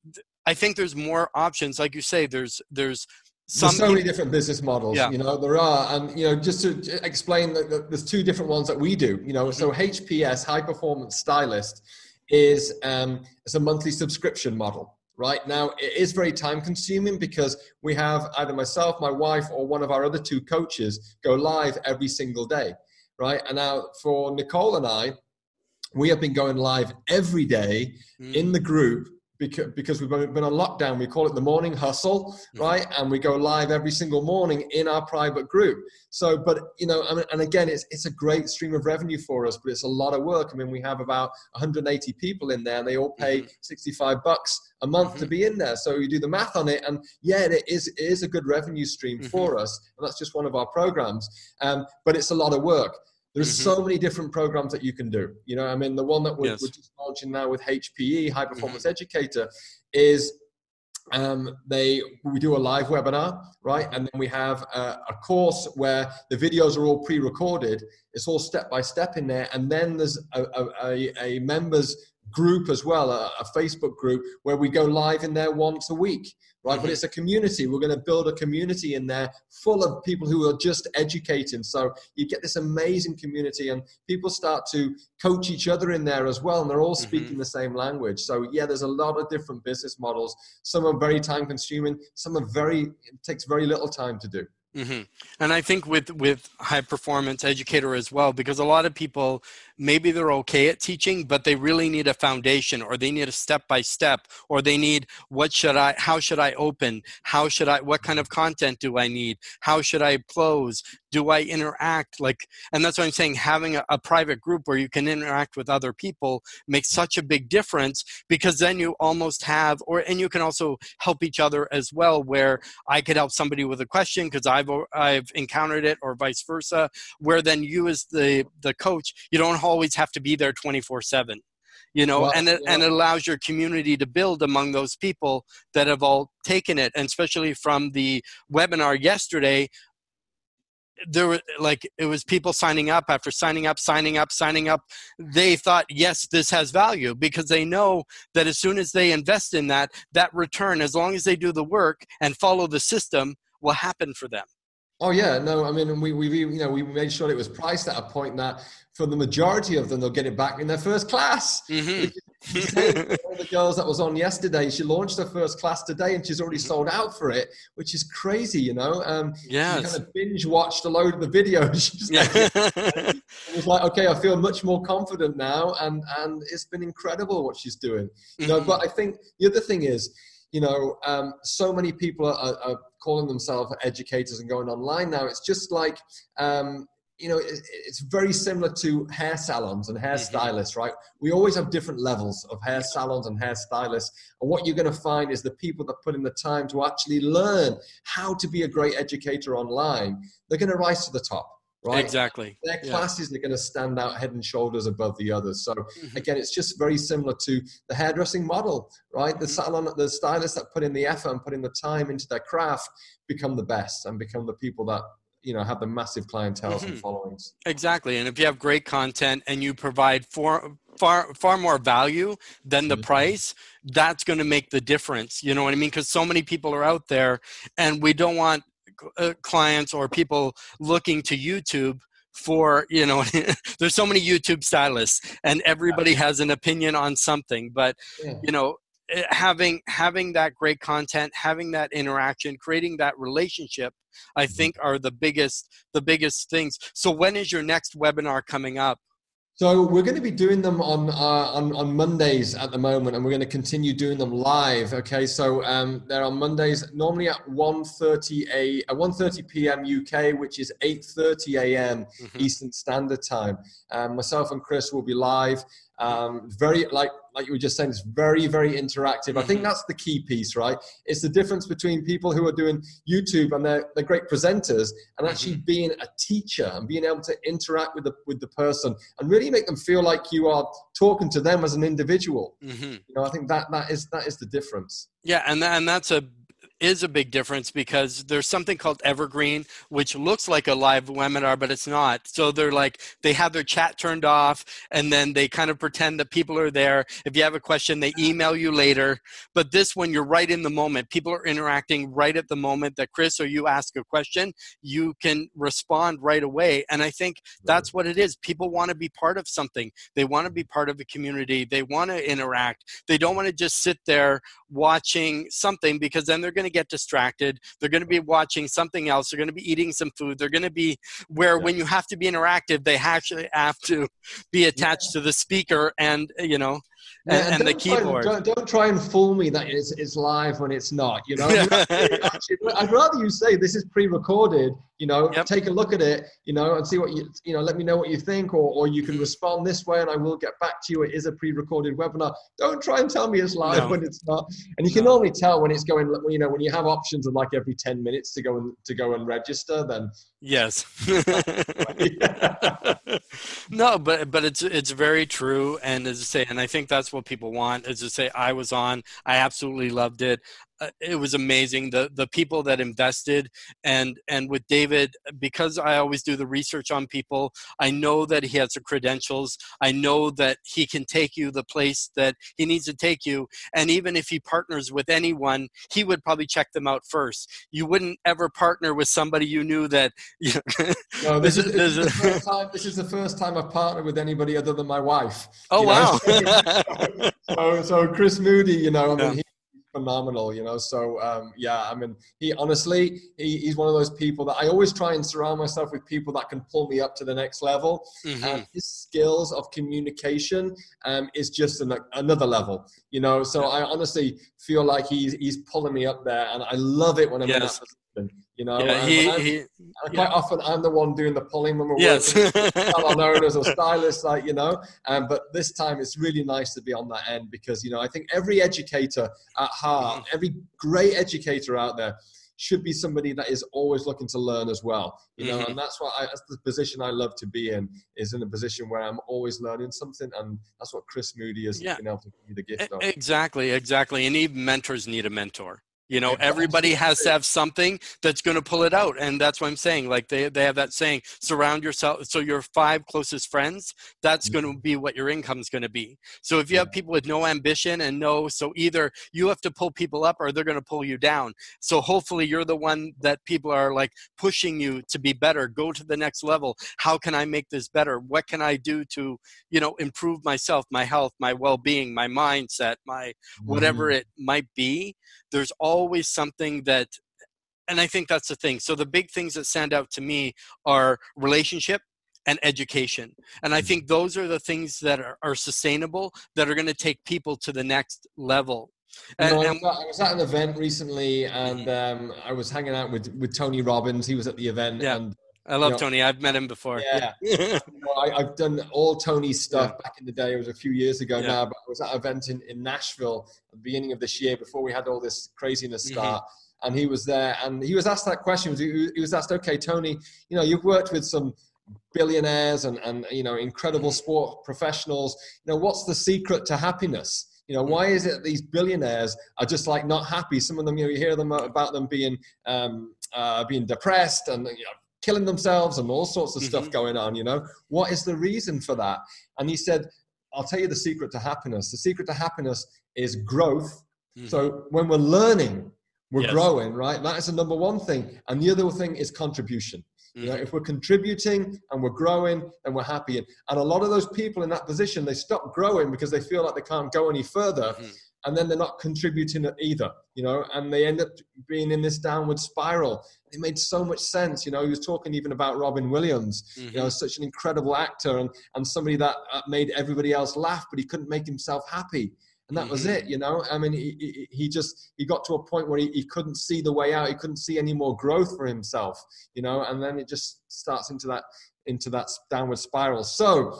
I think there's more options. Like you say, there's there's some there's so many different business models yeah. you know there are and you know just to explain that there's two different ones that we do you know so hps high performance stylist is um it's a monthly subscription model right now it is very time consuming because we have either myself my wife or one of our other two coaches go live every single day right and now for nicole and i we have been going live every day mm. in the group because, because we've been on lockdown, we call it the morning hustle, mm-hmm. right? And we go live every single morning in our private group. So, but you know, and again, it's it's a great stream of revenue for us, but it's a lot of work. I mean, we have about 180 people in there, and they all pay mm-hmm. 65 bucks a month mm-hmm. to be in there. So you do the math on it, and yeah, it is it is a good revenue stream mm-hmm. for us, and that's just one of our programs. Um, but it's a lot of work. There's mm-hmm. so many different programs that you can do. You know, I mean, the one that we're, yes. we're just launching now with HPE, High Performance mm-hmm. Educator, is um, they we do a live webinar, right? And then we have a, a, course where the videos are all pre-recorded. It's all step by step in there, and then there's a, a, a members group as well, a, a, Facebook group where we go live in there once a week, right? Mm-hmm. But it's a community. We're going to build a community in there full of people who are just educating. So you get this amazing community, and people start to coach each other in there as well, and they're all mm-hmm. speaking the same language. So yeah, there's a lot of different business models. Some are very time consuming. Some are very it takes very little time to do. Mm-hmm. And I think with with high performance educator as well, because a lot of people maybe they're okay at teaching, but they really need a foundation, or they need a step by step, or they need what should I, how should I open, how should I, what kind of content do I need, how should I close, do I interact like, and that's what I'm saying. Having a, a private group where you can interact with other people makes such a big difference because then you almost have, or and you can also help each other as well. Where I could help somebody with a question because I've I've I've encountered it, or vice versa. Where then you as the the coach, you don't always have to be there twenty four seven you know well, and it, yeah. and it allows your community to build among those people that have all taken it and especially from the webinar yesterday there were like it was people signing up after signing up signing up signing up they thought yes this has value because they know that as soon as they invest in that that return as long as they do the work and follow the system will happen for them Oh yeah, no, I mean, we we you know we made sure it was priced at a point that for the majority of them they'll get it back in their first class. Mm-hmm. One of the girls that was on yesterday, she launched her first class today, and she's already mm-hmm. sold out for it, which is crazy, you know. Um, yeah, kind of binge watched a load of the videos. yeah. it was like, okay, I feel much more confident now, and and it's been incredible what she's doing. You know, mm-hmm. but I think the other thing is you know, um, so many people are, are, calling themselves educators and going online now. It's just like, um, you know, it's very similar to hair salons and hairstylists, mm-hmm. right? We always have different levels of hair salons and hairstylists. And what you're going to find is the people that put in the time to actually learn how to be a great educator online, they're going to rise to the top right? Exactly. Their classes yeah. are going to stand out head and shoulders above the others. So mm-hmm. again, it's just very similar to the hairdressing model, right? Mm-hmm. The salon, the stylists that put in the effort and put in the time into their craft become the best and become the people that you know have the massive clientele mm-hmm. and followings exactly and if you have great content and you provide for far far more value than the mm-hmm. price that's going to make the difference you know what i mean because so many people are out there and we don't want uh, clients or people looking to YouTube for you know there's so many youtube stylists and everybody has an opinion on something but yeah. you know eh, having having that great content having that interaction creating that relationship i mm-hmm. think are the biggest the biggest things so when is your next webinar coming up so we're going to be doing them on uh, on on Mondays at the moment, and we're going to continue doing them live. Okay, so um, they're on Mondays, normally at 1.30 a uh, 1.30 p.m. UK, which is 8:30 a.m. Mm-hmm. Eastern Standard Time. Um, myself and Chris will be live. Um, very like like you were just saying, it's very, very interactive. I think that's the key piece, right? It's the difference between people who are doing YouTube and they're, they're great presenters and actually mm-hmm. being a teacher and being able to interact with the with the person and really make them feel like you are talking to them as an individual. Mm-hmm. You know, I think that that is that is the difference. Yeah, and that, and that's a is a big difference because there's something called Evergreen, which looks like a live webinar, but it's not. So they're like, they have their chat turned off and then they kind of pretend that people are there. If you have a question, they email you later. But this one, you're right in the moment. People are interacting right at the moment that Chris or you ask a question, you can respond right away. And I think that's what it is. People want to be part of something, they want to be part of the community, they want to interact. They don't want to just sit there watching something because then they're going to get distracted. They're going to be watching something else. They're going to be eating some food. They're going to be where yeah. when you have to be interactive, they actually have to be attached yeah. to the speaker and, you know, and, and the keyboard. Try, don't, don't, try and fool me that it's, it's live when it's not. You know, actually, I'd rather you say this is pre-recorded. You know, yep. take a look at it. You know, and see what you you know. Let me know what you think, or or you can mm-hmm. respond this way, and I will get back to you. It is a pre-recorded webinar. Don't try and tell me it's live no. when it's not. And you can no. normally tell when it's going. You know, when you have options of like every ten minutes to go and to go and register, then yes. no, but but it's it's very true, and as I say, and I think that's what people want. Is to say I was on, I absolutely loved it uh, it was amazing the the people that invested and and with david because i always do the research on people i know that he has the credentials i know that he can take you the place that he needs to take you and even if he partners with anyone he would probably check them out first. You wouldn't ever partner with somebody you knew that you know, no, this, is, this, is the first time, this is the first time i've partnered with anybody other than my wife oh wow. So, so chris moody you know i mean yeah. He phenomenal, you know. So um, yeah, I mean, he honestly, he, he's one of those people that I always try and surround myself with people that can pull me up to the next level. Mm-hmm. And his skills of communication um, is just an, another level, you know. So I honestly feel like he's he's pulling me up there, and I love it when I'm yes. in that You know, yeah, he, he, quite yeah. often I'm the one doing the pulling when we're yes. working owners or stylists, like you know. Um, but this time it's really nice to be on that end because you know I think every educator at heart, mm-hmm. every great educator out there should be somebody that is always looking to learn as well you know mm-hmm. and that's what I, that's the position i love to be in is in a position where i'm always learning something and that's what chris moody is yeah. able to give the gift of exactly exactly and even mentors need a mentor you know everybody has to have something that's going to pull it out and that's what i'm saying like they, they have that saying surround yourself so your five closest friends that's mm-hmm. going to be what your income is going to be. So if you have people with no ambition and no so either you have to pull people up or they're going to pull you down. So hopefully you're the one that people are like pushing you to be better go to the next level. How can i make this better? What can i do to you know improve myself my health my well-being my mindset my whatever mm-hmm. it might be there's always something that and i think that's the thing so the big things that stand out to me are relationship and education and i think those are the things that are, are sustainable that are going to take people to the next level and, no, and, I was at an event recently, and mm-hmm. um, I was hanging out with, with Tony Robbins. He was at the event, yeah. and I love you know, Tony. I've met him before. Yeah, yeah. I, have done all Tony's stuff yeah. back in the day. It was a few years ago yeah. now, but I was at an event in, in Nashville at the beginning of this year before we had all this craziness mm-hmm. start. Mm-hmm. And he was there, and he was asked that question. He was asked, "Okay, Tony, you know, you've worked with some billionaires and and you know incredible mm-hmm. sport professionals. You know, what's the secret to happiness?" You know, why is it these billionaires are just like not happy? Some of them, you know, you hear them about them being um, uh, being depressed and you know, killing themselves and all sorts of mm-hmm. stuff going on, you know? What is the reason for that? And he said, I'll tell you the secret to happiness. The secret to happiness is growth. Mm-hmm. So when we're learning, we're yes. growing, right? That is the number one thing. And the other thing is contribution. Mm-hmm. You know, mm-hmm. if we're contributing and we're growing, and we're happy. And a lot of those people in that position, they stop growing because they feel like they can't go any further. Mm-hmm and then they're not contributing either, you know, and they end up being in this downward spiral. It made so much sense, you know. He was talking even about Robin Williams, mm-hmm. you know, such an incredible actor and, and somebody that made everybody else laugh, but he couldn't make himself happy. And that mm-hmm. was it, you know. I mean, he, he, he, just he got to a point where he, he couldn't see the way out. He couldn't see any more growth for himself, you know. And then it just starts into that into that downward spiral. So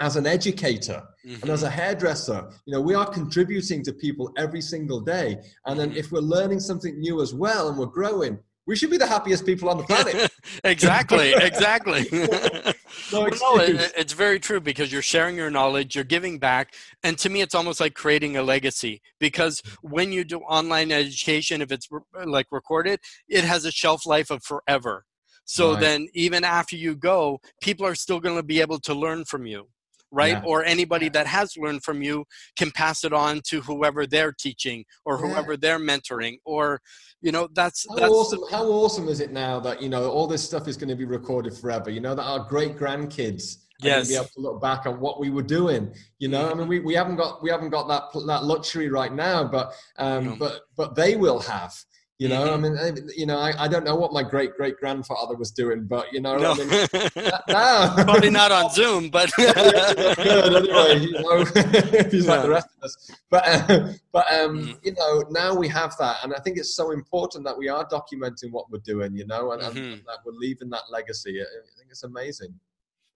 as an educator mm-hmm. and as a mm-hmm. hairdresser you know we are contributing to people every single day and then mm-hmm. if we're learning something new as well and we're growing we should be the happiest people on the planet exactly exactly no, well, no, it, it's very true because you're sharing your knowledge you're giving back and to me it's almost like creating a legacy because when you do online education if it's re- like recorded it has a shelf life of forever so right. then even after you go people are still going to be able to learn from you right? Yeah. Or anybody that has learned from you can pass it on to whoever they're teaching or whoever yeah. they're mentoring or you know that's how that's awesome how awesome is it now that you know all this stuff is going to be recorded forever you know that our great grandkids yes. be able to look back at what we were doing. You know, I mean, we, we haven't got we haven't got that that luxury right now, but um, no. but but they will have. You know, mm-hmm. I mean, you know, I, I don't know what my great great grandfather was doing, but you know, no. I mean, no. probably not on Zoom, but good anyway. You know, he's yeah. like the rest of us. But uh, but um, mm. you know, now we have that, and I think it's so important that we are documenting what we're doing. You know, and, mm-hmm. and that we're leaving that legacy. I think it's amazing.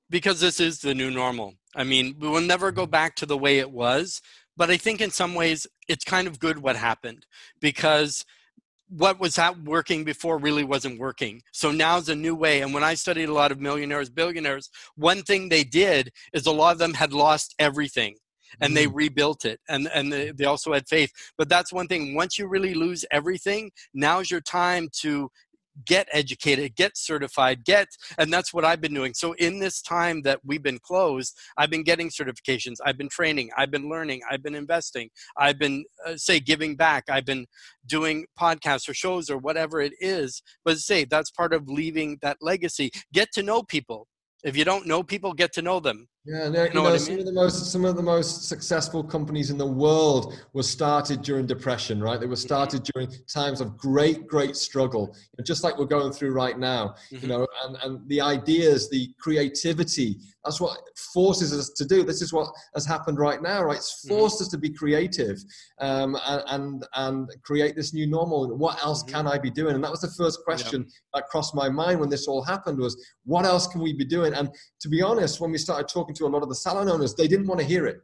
Because this is the new normal. I mean, we will never go back to the way it was, but I think in some ways it's kind of good what happened because what was that working before really wasn't working. So now's a new way. And when I studied a lot of millionaires, billionaires, one thing they did is a lot of them had lost everything and mm. they rebuilt it and, and they, they also had faith. But that's one thing. Once you really lose everything, now's your time to get educated, get certified, get, and that's what I've been doing. So in this time that we've been closed, I've been getting certifications, I've been training, I've been learning, I've been investing, I've been, uh, say, giving back, I've been doing podcasts or shows or whatever it is. But say that's part of leaving that legacy. Get to know people. If you don't know people, get to know them. Yeah, no, you know, you know some mean? of the most some of the most successful companies in the world were started during depression, right? They were mm-hmm. started mm-hmm. during times of great, great struggle, just like we're going through right now. Mm-hmm. You know, and, and the ideas, the creativity, that's what forces us to do. This is what has happened right now, right? It's mm-hmm. forced mm-hmm. us to be creative um, and, and, and create this new normal. What else mm-hmm. can I be doing? And that was the first question that crossed my mind when this all happened was, what else can we be doing? And to be honest, when we started talking talking to a lot of the salon owners, they didn't want to hear it.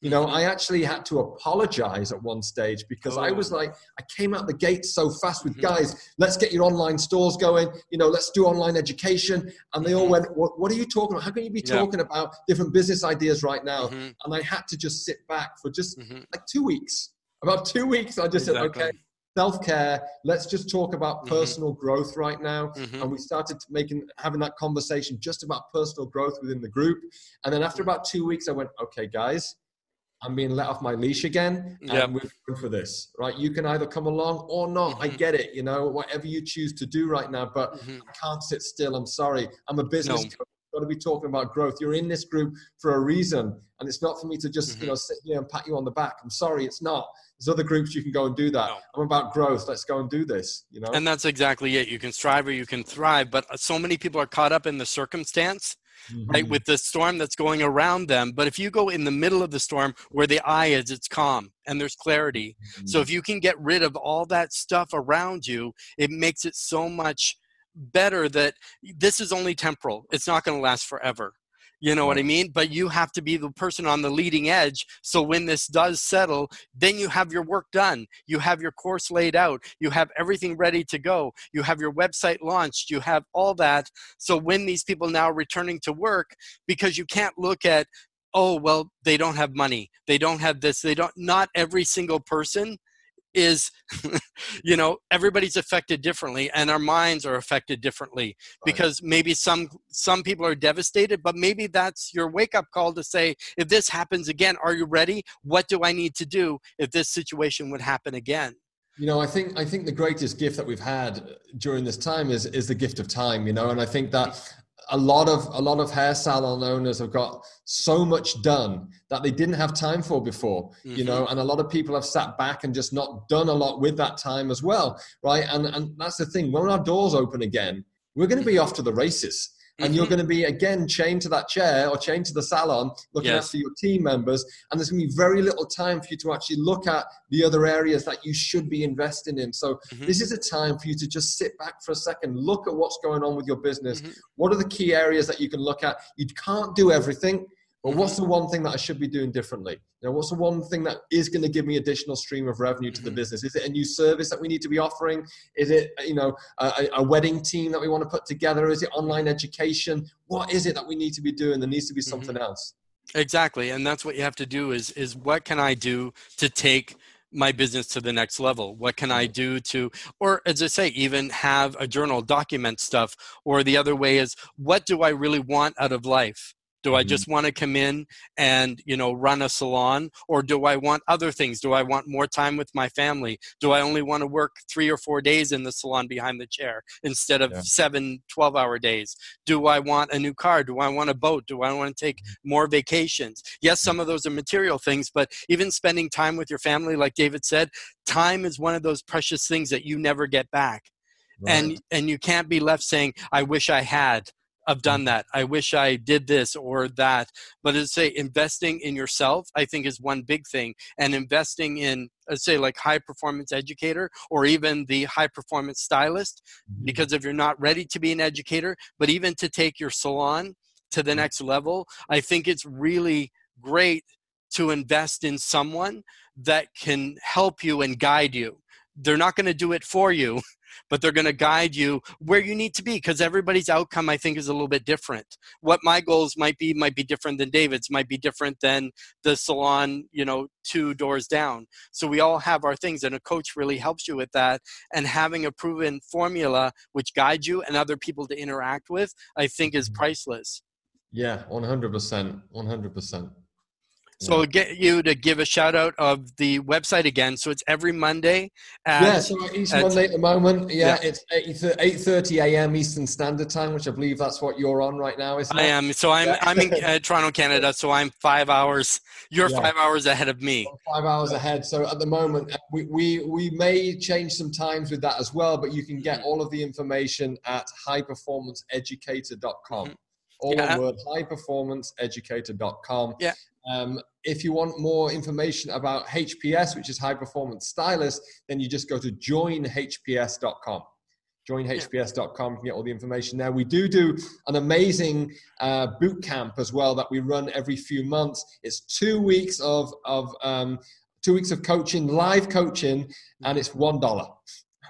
You know, I actually had to apologize at one stage because oh. I was like, I came out the gate so fast with mm-hmm. guys, let's get your online stores going, you know, let's do online education. And they all mm-hmm. went, what, what are you talking about? How can you be talking yeah. about different business ideas right now? Mm-hmm. And I had to just sit back for just mm-hmm. like two weeks. About two weeks, I just exactly. said, okay, self care. Let's just talk about mm-hmm. personal mm-hmm. growth right now. Mm-hmm. And we started making having that conversation just about personal growth within the group. And then after about two weeks, I went, okay, guys, I'm being let off my leash again, and yep. we're going for this, right? You can either come along or not. Mm-hmm. I get it, you know, whatever you choose to do right now, but mm-hmm. I can't sit still. I'm sorry. I'm a business no. coach got to be talking about growth. You're in this group for a reason, and it's not for me to just mm-hmm. you know sit here and pat you on the back. I'm sorry, it's not. There's other groups you can go and do that. No. I'm about growth. Let's go and do this. You know. And that's exactly it. You can strive or you can thrive, but so many people are caught up in the circumstance. Mm-hmm. Right, with the storm that's going around them. But if you go in the middle of the storm where the eye is, it's calm and there's clarity. Mm-hmm. So if you can get rid of all that stuff around you, it makes it so much better that this is only temporal. It's not going to last forever. You know what I mean? But you have to be the person on the leading edge. So when this does settle, then you have your work done. You have your course laid out. You have everything ready to go. You have your website launched. You have all that. So when these people now returning to work, because you can't look at, oh, well, they don't have money. They don't have this. They don't, not every single person is you know everybody's affected differently and our minds are affected differently because maybe some some people are devastated but maybe that's your wake up call to say if this happens again are you ready? What do i need to do if this situation would happen again? You know i think i think the greatest gift that we've had uh, during this time is is the gift of time you know and i think that a lot of a lot of hair salon owners have got so much done that they didn't have time for before mm-hmm. you know and a lot of people have sat back and just not done a lot with that time as well right? And and that's the thing when our doors open again we're going to be off to the races and mm-hmm. you're going to be again chained to that chair or chained to the salon looking yes. after your team members and there's going to be very little time for you to actually look at the other areas that you should be investing in so mm-hmm. this is a time for you to just sit back for a second look at what's going on with your business mm-hmm. what are the key areas that you can look at you can't do everything but what's the one thing that I should be doing differently? You know, what's the one thing that is going to give me additional stream of revenue to mm-hmm. the business? Is it a new service that we need to be offering? Is it, you know, a, a, wedding team that we want to put together? Is it online education? What is it that we need to be doing? There needs to be mm-hmm. something mm-hmm. else. Exactly, and that's what you have to do. Is is what can I do to take my business to the next level what can i do to or as i say even have a journal document stuff or the other way is what do i really want out of life do I mm-hmm. just want to come in and, you know, run a salon or do I want other things? Do I want more time with my family? Do I only want to work 3 or 4 days in the salon behind the chair instead of yeah. seven 12 hour days? Do I want a new car? Do I want a boat? Do I want to take mm-hmm. more vacations? Yes, some of those are material things, but even spending time with your family like David said, time is one of those precious things that you never get back. Right. And and you can't be left saying I wish I had I've done that. I wish I did this or that. But as I say, investing in yourself, I think, is one big thing. And investing in, let's say, like high performance educator or even the high performance stylist, mm-hmm. because if you're not ready to be an educator, but even to take your salon to the mm-hmm. next level, I think it's really great to invest in someone that can help you and guide you. They're not going to do it for you but they're going to guide you where you need to be because everybody's outcome i think is a little bit different. What my goals might be might be different than david's might be different than the salon you know two doors down. So we all have our things and a coach really helps you with that. And having a proven formula which guides you and other people to interact with i think is mm-hmm. priceless. Yeah 100% 100% So I'll get you to give a shout out of the website again. So it's every Monday. At, yeah, so each at, Monday at the moment. Yeah, yeah. it's 8 30 a.m. Eastern Standard Time, which I believe that's what you're on right now, isn't I it? am. So I'm, yeah. I'm in uh, Toronto, Canada. So I'm five hours, you're yeah. five hours ahead of me. Five hours ahead. So at the moment, uh, we, we, we may change some times with that as well, but you can get mm-hmm. all of the information at highperformanceeducator.com. Mm-hmm all yeah. one word, highperformanceeducator.com. Yeah. Um, if you want more information about HPS, which is High Performance Stylist, then you just go to joinhps.com. Joinhps.com, you can get all the information there. We do do an amazing uh, boot camp as well that we run every few months. It's two weeks of, of um, two weeks of coaching, live coaching, and it's one dollar.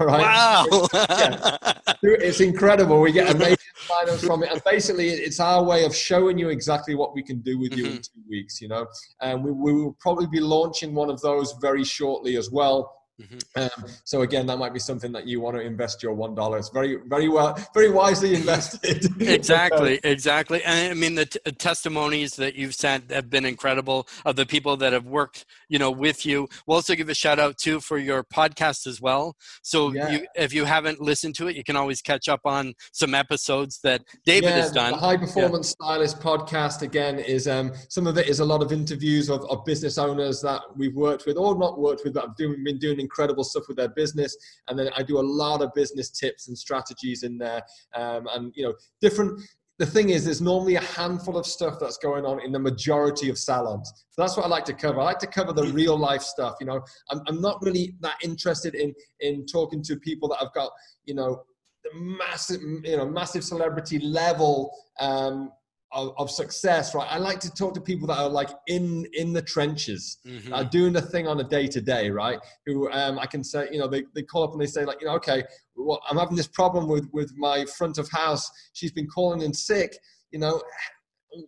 Right? Wow! yeah. It's incredible. We get amazing finance from it, and basically, it's our way of showing you exactly what we can do with you mm-hmm. in two weeks. You know, and we, we will probably be launching one of those very shortly as well. Mm-hmm. Um, so again, that might be something that you want to invest your one dollar. It's very, very well, very wisely invested. exactly, exactly. And I mean, the t- testimonies that you've sent have been incredible of the people that have worked, you know, with you. We'll also give a shout out too for your podcast as well. So yeah. you, if you haven't listened to it, you can always catch up on some episodes that David yeah, has done. The High Performance yeah. Stylist podcast again is um, some of it is a lot of interviews of, of business owners that we've worked with or not worked with, but have doing, been doing incredible stuff with their business. And then I do a lot of business tips and strategies in there. Um, and, you know, different, the thing is, there's normally a handful of stuff that's going on in the majority of salons. So that's what I like to cover. I like to cover the real life stuff. You know, I'm, I'm not really that interested in in talking to people that have got you know the massive you know massive celebrity level um, of, of, success, right? I like to talk to people that are like in in the trenches, mm-hmm. are doing the thing on a day to day, right? Who um, I can say, you know, they, they call up and they say like, you know, okay, well, I'm having this problem with with my front of house. She's been calling in sick. You know,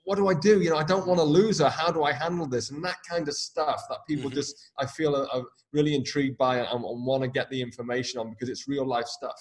what do I do? You know, I don't want to lose her. How do I handle this? And that kind of stuff that people mm-hmm. just I feel are, are, really intrigued by and, and want to get the information on because it's real life stuff.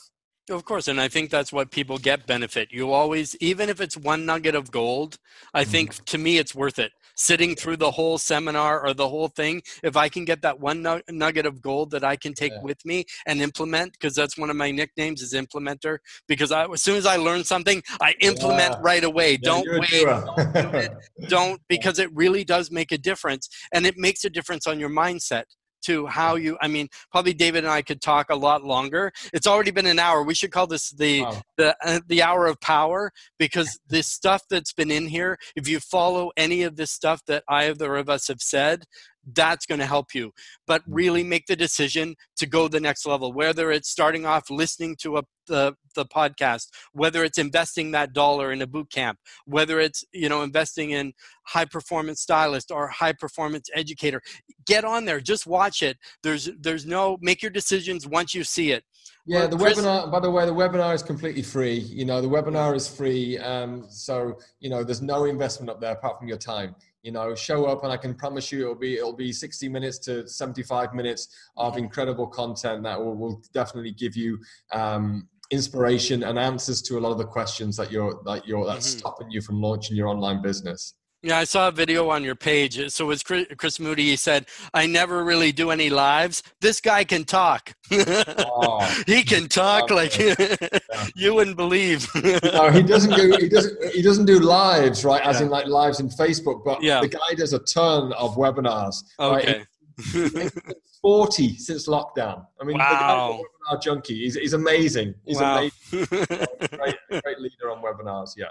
Of course, and I think that's what people get benefit. You always, even if it's one nugget of gold, I think mm-hmm. to me it's worth it. Sitting through the whole seminar or the whole thing, if I can get that one nugget of gold that I can take yeah. with me and implement, because that's one of my nicknames is implementer. Because I, as soon as I learn something, I implement yeah. right away. Yeah, don't wait. Don't, do it, don't because it really does make a difference, and it makes a difference on your mindset to how you i mean probably david and i could talk a lot longer. It's already been an hour. We should call this the wow. the uh, the hour of power because this stuff that's been in here if you follow any of this stuff that either of us have said that's going to help you but mm-hmm. really make the decision to go the next level whether it's starting off listening to a the, the podcast whether it's investing that dollar in a boot camp whether it's you know investing in high performance stylist or high performance educator get on there just watch it there's there's no make your decisions once you see it yeah, the Chris, webinar. By the way, the webinar is completely free. You know, the webinar is free. Um, so you know, there's no investment up there apart from your time you know show up and i can promise you it'll be it'll be 60 minutes to 75 minutes of incredible content that will, will definitely give you um, inspiration and answers to a lot of the questions that you're that you're that's mm-hmm. stopping you from launching your online business yeah, I saw a video on your page. So it was Chris Moody. He said, "I never really do any lives. This guy can talk. oh, he can talk like yeah. you wouldn't believe." no, he doesn't do. He doesn't. He doesn't do lives, right? As yeah. in like lives in Facebook. But yeah. the guy does a ton of webinars. Okay. Right? 40 since lockdown. I mean, wow. the webinar junkie. He's, he's amazing. He's wow. amazing. great, great leader on webinars. Yeah.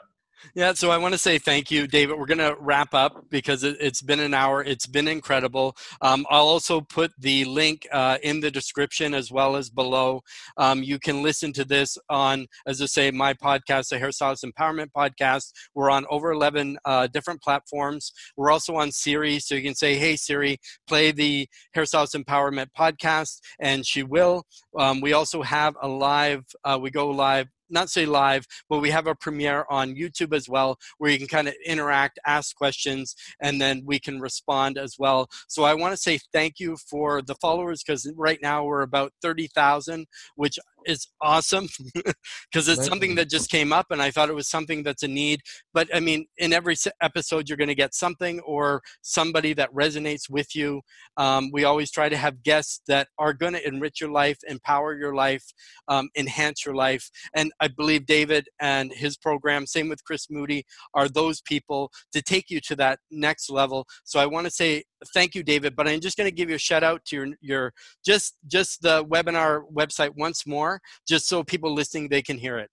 Yeah, so I want to say thank you, David. We're going to wrap up because it, has been an hour. It's been incredible. Um, I'll also put the link uh, in the description as well as below. Um, you can listen to this on, as I say, my podcast, the Hairstylist Empowerment Podcast. We're on over 11 uh, different platforms. We're also on Siri, so you can say, hey, Siri, play the Hairstylist Empowerment Podcast, and she will. Um, we also have a live, uh, we go live not say live, but we have a premiere on YouTube as well, where you can kind of interact, ask questions, and then we can respond as well. So I want to say thank you for the followers because right now we're about 30,000, which is awesome because it's something that just came up and I thought it was something that's a need. But I mean, in every episode, you're going to get something or somebody that resonates with you. Um, we always try to have guests that are going to enrich your life, empower your life, um, enhance your life. And I believe David and his program, same with Chris Moody, are those people to take you to that next level. So I want to say thank you, David. But I'm just going to give you a shout out to your your just just the webinar website once more, just so people listening they can hear it.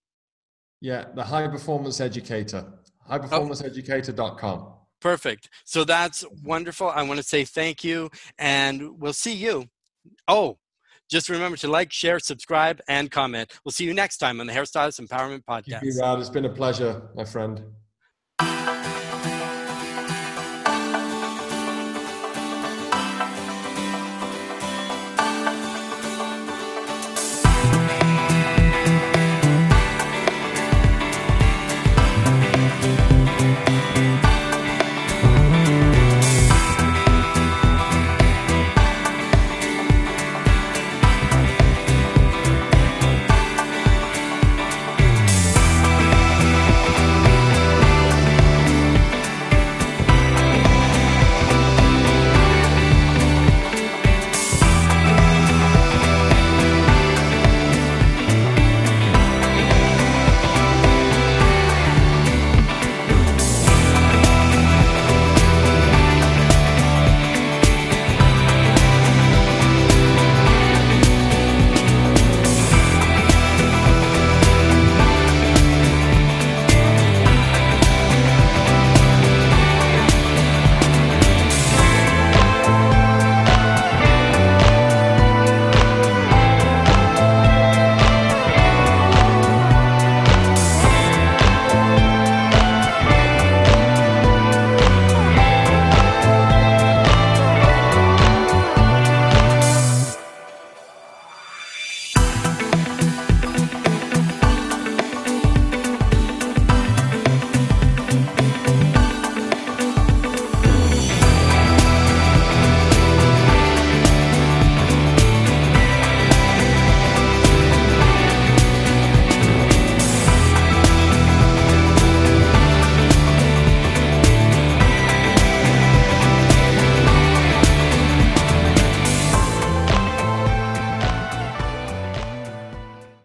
Yeah, the High Performance Educator, highperformanceeducator.com. Perfect. So that's wonderful. I want to say thank you, and we'll see you. Oh, just remember to like, share, subscribe, and comment. We'll see you next time on the Hairstylist Empowerment Podcast. You, Rod. It's been a pleasure, my friend.